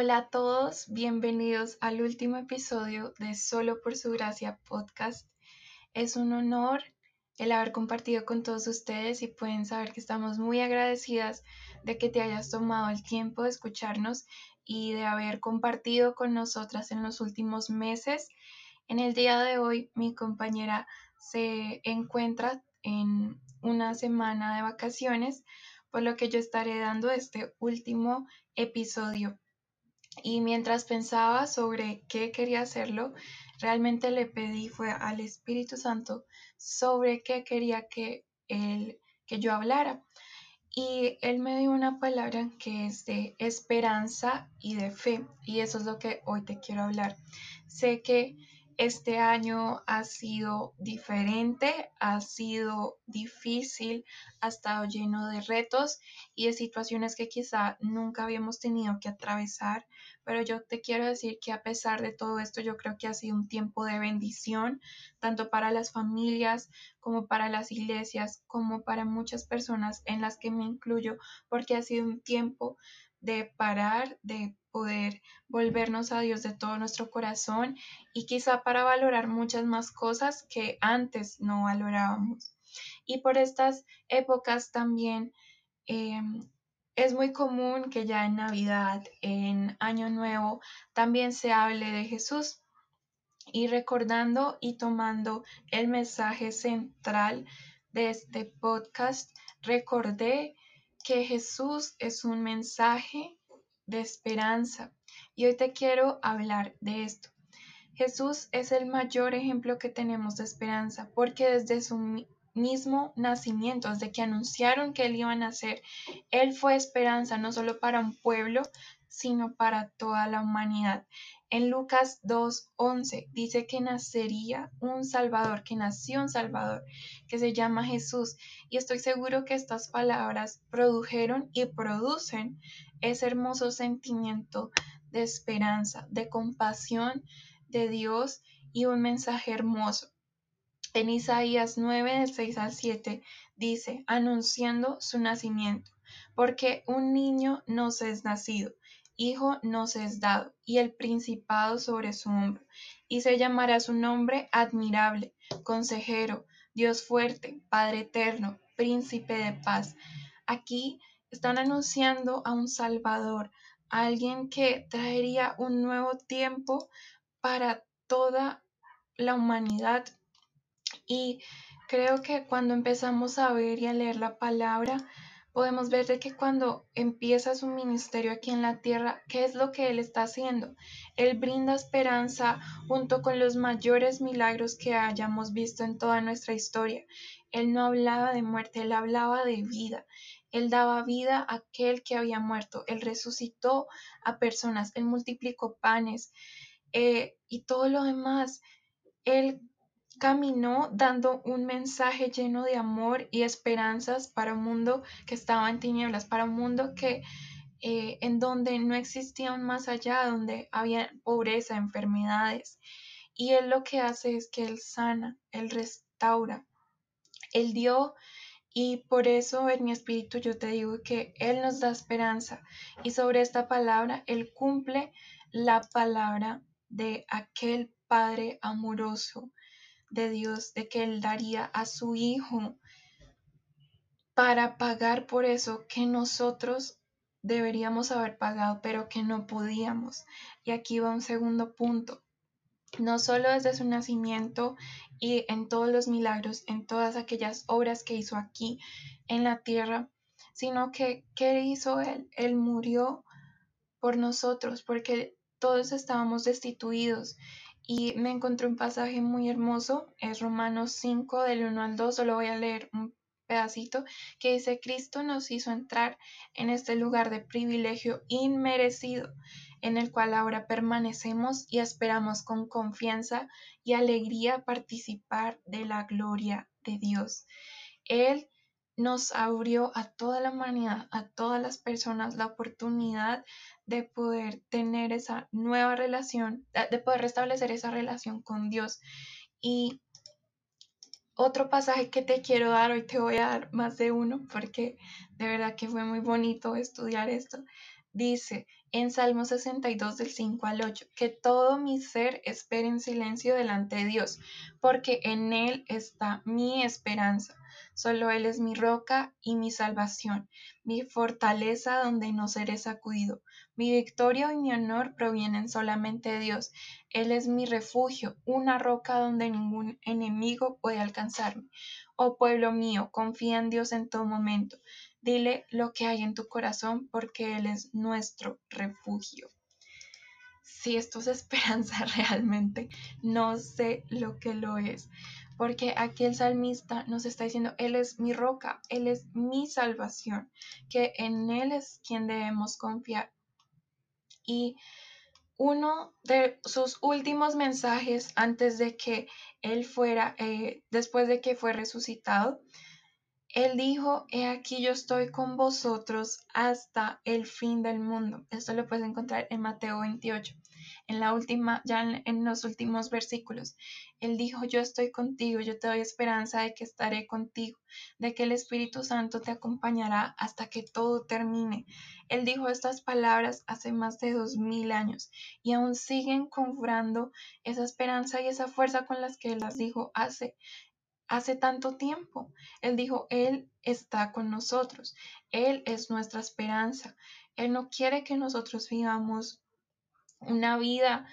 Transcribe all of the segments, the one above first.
Hola a todos, bienvenidos al último episodio de Solo por su gracia podcast. Es un honor el haber compartido con todos ustedes y pueden saber que estamos muy agradecidas de que te hayas tomado el tiempo de escucharnos y de haber compartido con nosotras en los últimos meses. En el día de hoy mi compañera se encuentra en una semana de vacaciones, por lo que yo estaré dando este último episodio y mientras pensaba sobre qué quería hacerlo, realmente le pedí fue al Espíritu Santo sobre qué quería que él que yo hablara. Y él me dio una palabra que es de esperanza y de fe, y eso es lo que hoy te quiero hablar. Sé que este año ha sido diferente, ha sido difícil, ha estado lleno de retos y de situaciones que quizá nunca habíamos tenido que atravesar, pero yo te quiero decir que a pesar de todo esto, yo creo que ha sido un tiempo de bendición, tanto para las familias como para las iglesias, como para muchas personas en las que me incluyo, porque ha sido un tiempo de parar, de poder volvernos a Dios de todo nuestro corazón y quizá para valorar muchas más cosas que antes no valorábamos. Y por estas épocas también em, es muy común que ya en Navidad, en Año Nuevo, también se hable de Jesús. Y recordando y tomando el mensaje central de este podcast, recordé que Jesús es un mensaje de esperanza. Y hoy te quiero hablar de esto. Jesús es el mayor ejemplo que tenemos de esperanza, porque desde su mismo nacimiento, desde que anunciaron que él iba a nacer, él fue esperanza no solo para un pueblo, sino para toda la humanidad. En Lucas 2.11 dice que nacería un Salvador, que nació un Salvador, que se llama Jesús. Y estoy seguro que estas palabras produjeron y producen ese hermoso sentimiento de esperanza, de compasión de Dios y un mensaje hermoso. En Isaías 9, del 6 al 7, dice, anunciando su nacimiento, porque un niño nos es nacido Hijo nos es dado, y el principado sobre su hombro, y se llamará su nombre admirable, consejero, Dios fuerte, Padre eterno, príncipe de paz. Aquí están anunciando a un Salvador, alguien que traería un nuevo tiempo para toda la humanidad. Y creo que cuando empezamos a ver y a leer la palabra, podemos ver de que cuando empieza su ministerio aquí en la tierra, ¿qué es lo que Él está haciendo? Él brinda esperanza junto con los mayores milagros que hayamos visto en toda nuestra historia. Él no hablaba de muerte, Él hablaba de vida. Él daba vida a aquel que había muerto. Él resucitó a personas, Él multiplicó panes eh, y todo lo demás. Él caminó dando un mensaje lleno de amor y esperanzas para un mundo que estaba en tinieblas, para un mundo que eh, en donde no existía un más allá, donde había pobreza, enfermedades. Y él lo que hace es que él sana, él restaura, él dio y por eso en mi espíritu yo te digo que Él nos da esperanza y sobre esta palabra Él cumple la palabra de aquel Padre amoroso de Dios de que Él daría a su Hijo para pagar por eso que nosotros deberíamos haber pagado, pero que no podíamos. Y aquí va un segundo punto. No solo desde su nacimiento y en todos los milagros, en todas aquellas obras que hizo aquí en la tierra, sino que ¿qué hizo Él? Él murió por nosotros, porque todos estábamos destituidos y me encontré un pasaje muy hermoso, es Romanos 5 del 1 al 2, solo voy a leer un pedacito, que dice, Cristo nos hizo entrar en este lugar de privilegio inmerecido, en el cual ahora permanecemos y esperamos con confianza y alegría participar de la gloria de Dios. Él nos abrió a toda la humanidad, a todas las personas, la oportunidad de poder tener esa nueva relación, de poder restablecer esa relación con Dios. Y otro pasaje que te quiero dar, hoy te voy a dar más de uno porque de verdad que fue muy bonito estudiar esto. Dice en Salmo 62 del 5 al 8, que todo mi ser espere en silencio delante de Dios, porque en Él está mi esperanza. Solo Él es mi roca y mi salvación, mi fortaleza donde no seré sacudido. Mi victoria y mi honor provienen solamente de Dios. Él es mi refugio, una roca donde ningún enemigo puede alcanzarme. Oh pueblo mío, confía en Dios en todo momento. Dile lo que hay en tu corazón porque Él es nuestro refugio. Si esto es esperanza realmente, no sé lo que lo es. Porque aquí el salmista nos está diciendo, Él es mi roca, Él es mi salvación, que en Él es quien debemos confiar. Y uno de sus últimos mensajes antes de que Él fuera, eh, después de que fue resucitado, él dijo, he aquí yo estoy con vosotros hasta el fin del mundo. Esto lo puedes encontrar en Mateo 28, en la última, ya en, los últimos versículos. Él dijo, yo estoy contigo, yo te doy esperanza de que estaré contigo, de que el Espíritu Santo te acompañará hasta que todo termine. Él dijo estas palabras hace más de dos mil años y aún siguen confurando esa esperanza y esa fuerza con las que las dijo hace hace tanto tiempo. Él dijo, Él está con nosotros, Él es nuestra esperanza. Él no quiere que nosotros vivamos una vida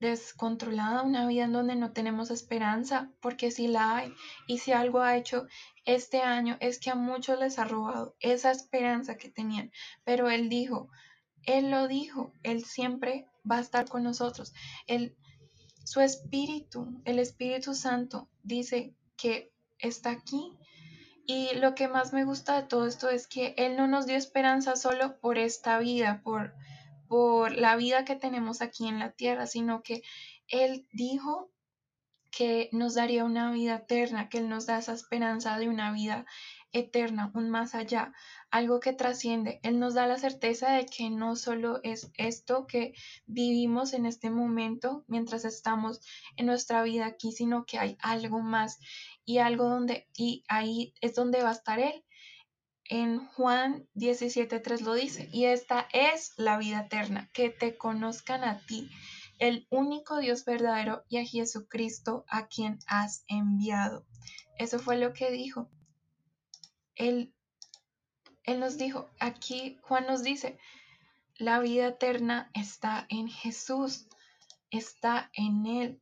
descontrolada, una vida en donde no tenemos esperanza, porque si la hay, y si algo ha hecho este año es que a muchos les ha robado esa esperanza que tenían, pero Él dijo, Él lo dijo, Él siempre va a estar con nosotros. Él, su espíritu, el Espíritu Santo, dice que está aquí. Y lo que más me gusta de todo esto es que Él no nos dio esperanza solo por esta vida, por, por la vida que tenemos aquí en la tierra, sino que Él dijo que nos daría una vida eterna, que Él nos da esa esperanza de una vida eterna, un más allá, algo que trasciende. Él nos da la certeza de que no solo es esto que vivimos en este momento mientras estamos en nuestra vida aquí, sino que hay algo más y algo donde, y ahí es donde va a estar Él. En Juan 17.3 lo dice, y esta es la vida eterna, que te conozcan a ti, el único Dios verdadero, y a Jesucristo a quien has enviado. Eso fue lo que dijo. Él, él nos dijo, aquí Juan nos dice, la vida eterna está en Jesús, está en Él.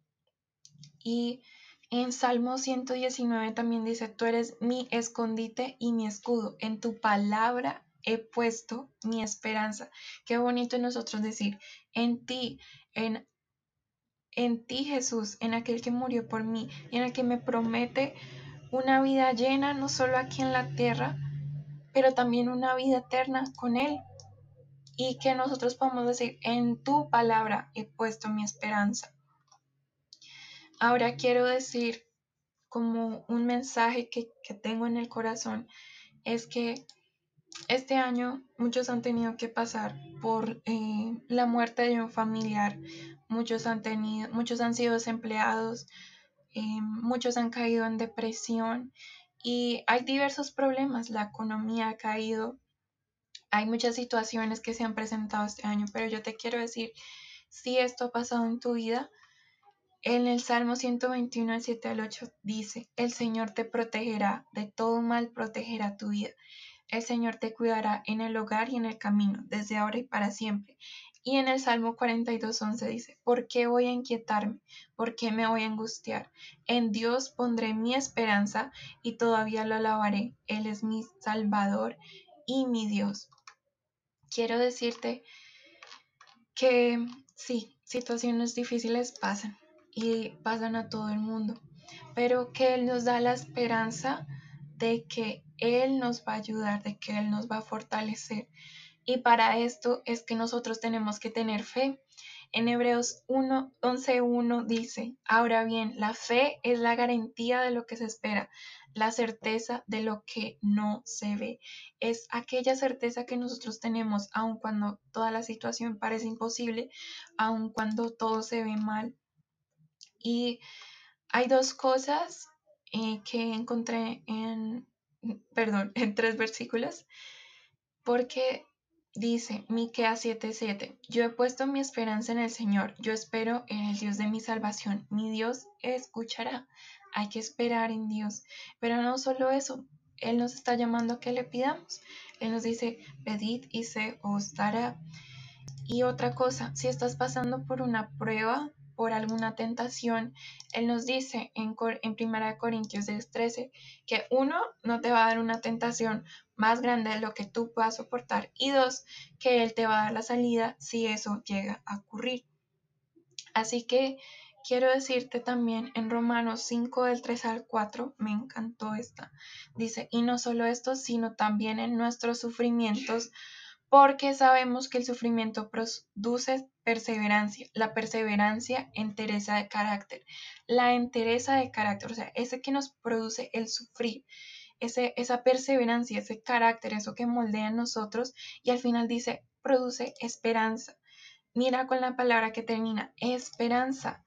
Y en Salmo 119 también dice, tú eres mi escondite y mi escudo, en tu palabra he puesto mi esperanza. Qué bonito nosotros decir, en ti, en, en ti Jesús, en aquel que murió por mí en el que me promete una vida llena, no solo aquí en la tierra, pero también una vida eterna con Él. Y que nosotros podamos decir, en tu palabra he puesto mi esperanza. Ahora quiero decir como un mensaje que, tengo en el corazón, es que este año muchos han tenido que pasar por eh, la muerte de un familiar, muchos han tenido, muchos han sido desempleados, eh, muchos han caído en depresión y hay diversos problemas. La economía ha caído, hay muchas situaciones que se han presentado este año, pero yo te quiero decir, si esto ha pasado en tu vida, en el Salmo 121, 7 al 8 dice, el Señor te protegerá, de todo mal protegerá tu vida. El Señor te cuidará en el hogar y en el camino, desde ahora y para siempre. Y en el Salmo 42.11 dice, ¿por qué voy a inquietarme? ¿Por qué me voy a angustiar? En Dios pondré mi esperanza y todavía lo alabaré. Él es mi Salvador y mi Dios. Quiero decirte que sí, situaciones difíciles pasan y pasan a todo el mundo, pero que Él nos da la esperanza de que Él nos va a ayudar, de que Él nos va a fortalecer y para esto es que nosotros tenemos que tener fe. En Hebreos 11.1 dice, ahora bien, la fe es la garantía de lo que se espera, la certeza de lo que no se ve. Es aquella certeza que nosotros tenemos aun cuando toda la situación parece imposible, aun cuando todo se ve mal. Y hay dos cosas eh, que encontré en, perdón, en tres versículos, porque Dice Miqueas 7:7, Yo he puesto mi esperanza en el Señor, yo espero en el Dios de mi salvación, mi Dios escuchará. Hay que esperar en Dios, pero no solo eso, Él nos está llamando a que le pidamos. Él nos dice, pedid y se os dará. Y otra cosa, si estás pasando por una prueba, por alguna tentación, Él nos dice en, en 1 Corintios 13 que uno, no te va a dar una tentación más grande de lo que tú puedas soportar y dos, que Él te va a dar la salida si eso llega a ocurrir. Así que quiero decirte también en Romanos 5 del 3 al 4, me encantó esta, dice, y no solo esto, sino también en nuestros sufrimientos porque sabemos que el sufrimiento produce perseverancia, la perseverancia entereza de carácter, la entereza de carácter, o sea, ese que nos produce el sufrir, ese, esa perseverancia, ese carácter, eso que moldea en nosotros y al final dice, produce esperanza. Mira con la palabra que termina, esperanza.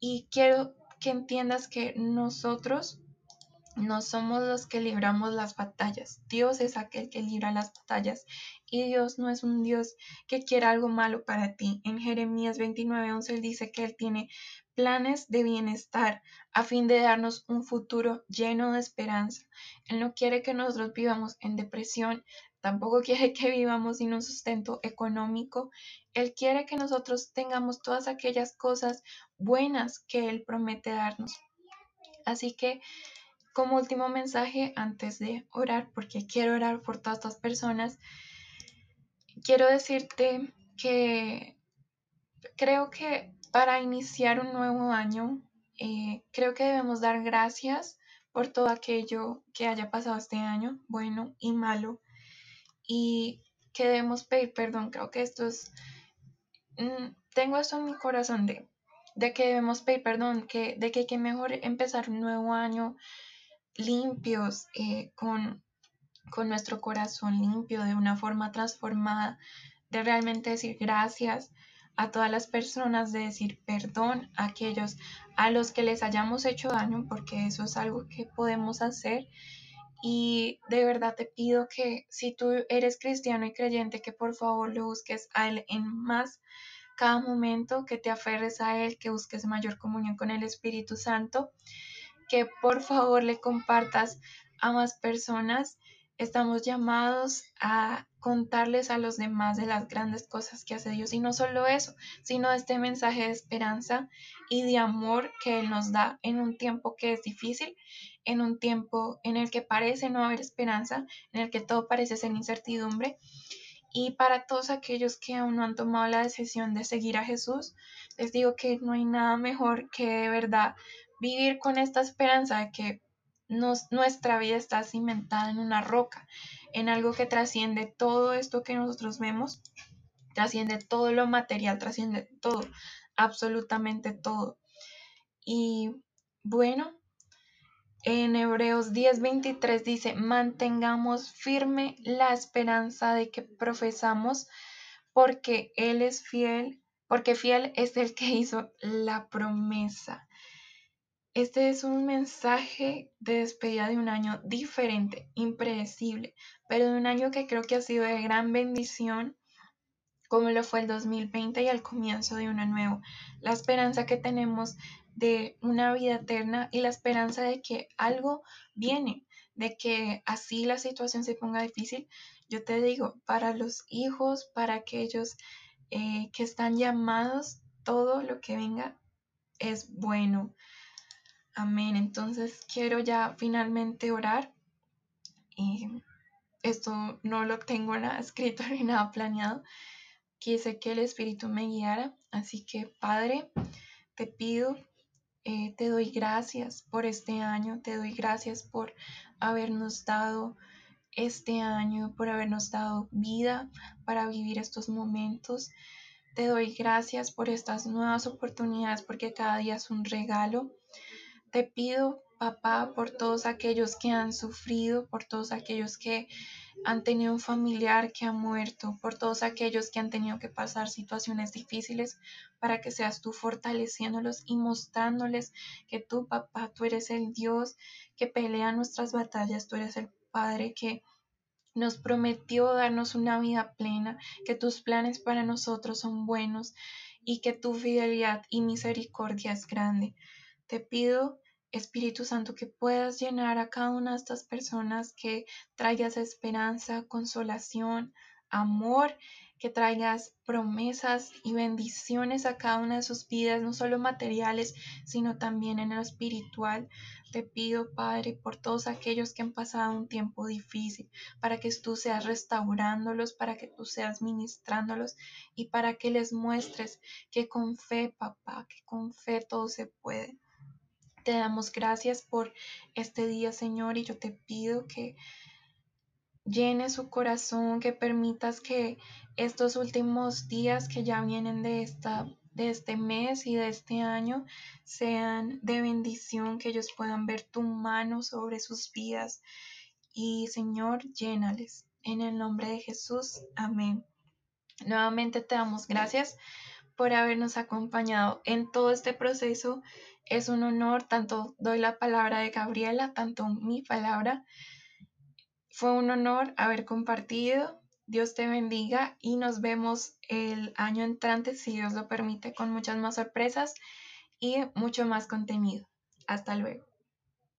Y quiero que entiendas que nosotros no somos los que libramos las batallas. Dios es aquel que libra las batallas. Y Dios no es un Dios que quiera algo malo para ti. En Jeremías 29:11 él dice que Él tiene planes de bienestar a fin de darnos un futuro lleno de esperanza. Él no quiere que nosotros vivamos en depresión, tampoco quiere que vivamos sin un sustento económico. Él quiere que nosotros tengamos todas aquellas cosas buenas que Él promete darnos. Así que como último mensaje antes de orar, porque quiero orar por todas estas personas, quiero decirte que creo que para iniciar un nuevo año, eh, creo que debemos dar gracias por todo aquello que haya pasado este año, bueno y malo, y que debemos pedir perdón. Creo que esto es, mm, tengo eso en mi corazón de, de que debemos pedir perdón, que, de que hay que mejor empezar un nuevo año limpios, eh, con, con nuestro corazón limpio, de una forma transformada, de realmente decir gracias a todas las personas, de decir perdón a aquellos a los que les hayamos hecho daño, porque eso es algo que podemos hacer. Y de verdad te pido que si tú eres cristiano y creyente, que por favor lo busques a Él en más cada momento, que te aferres a Él, que busques mayor comunión con el Espíritu Santo que por favor le compartas a más personas. Estamos llamados a contarles a los demás de las grandes cosas que hace Dios. Y no solo eso, sino este mensaje de esperanza y de amor que Él nos da en un tiempo que es difícil, en un tiempo en el que parece no haber esperanza, en el que todo parece ser incertidumbre. Y para todos aquellos que aún no han tomado la decisión de seguir a Jesús, les digo que no hay nada mejor que de verdad vivir con esta esperanza de que nuestra vida está cimentada en una roca, en algo que trasciende todo esto que nosotros vemos, trasciende todo lo material, trasciende todo, absolutamente todo. Y bueno, en Hebreos 10:23 dice, mantengamos firme la esperanza de que profesamos, porque Él es fiel, porque fiel es el que hizo la promesa. Este es un mensaje de despedida de un año diferente, impredecible, pero de un año que creo que ha sido de gran bendición, como lo fue el 2020 y el comienzo de uno nuevo. La esperanza que tenemos de una vida eterna y la esperanza de que algo viene, de que así la situación se ponga difícil. Yo te digo, para los hijos, para aquellos eh, que están llamados, todo lo que venga es bueno. Amén. Entonces quiero ya finalmente orar. Y esto no lo tengo nada escrito ni nada planeado. Quise que el Espíritu me guiara. Así que Padre, te pido, eh, te doy gracias por este año. Te doy gracias por habernos dado este año, por habernos dado vida para vivir estos momentos. Te doy gracias por estas nuevas oportunidades porque cada día es un regalo. Te pido, papá, por todos aquellos que han sufrido, por todos aquellos que han tenido un familiar que ha muerto, por todos aquellos que han tenido que pasar situaciones difíciles, para que seas tú fortaleciéndolos y mostrándoles que tú, papá, tú eres el Dios que pelea nuestras batallas, tú eres el Padre que nos prometió darnos una vida plena, que tus planes para nosotros son buenos y que tu fidelidad y misericordia es grande. Te pido, Espíritu Santo, que puedas llenar a cada una de estas personas, que traigas esperanza, consolación, amor que traigas promesas y bendiciones a cada una de sus vidas, no solo materiales, sino también en lo espiritual. Te pido, Padre, por todos aquellos que han pasado un tiempo difícil, para que tú seas restaurándolos, para que tú seas ministrándolos y para que les muestres que con fe, papá, que con fe todo se puede. Te damos gracias por este día, Señor, y yo te pido que llene su corazón, que permitas que estos últimos días que ya vienen de, esta, de este mes y de este año sean de bendición, que ellos puedan ver tu mano sobre sus vidas. Y Señor, llénales. En el nombre de Jesús, amén. Nuevamente te damos gracias por habernos acompañado en todo este proceso. Es un honor, tanto doy la palabra de Gabriela, tanto mi palabra. Fue un honor haber compartido Dios te bendiga y nos vemos el año entrante, si Dios lo permite, con muchas más sorpresas y mucho más contenido. Hasta luego.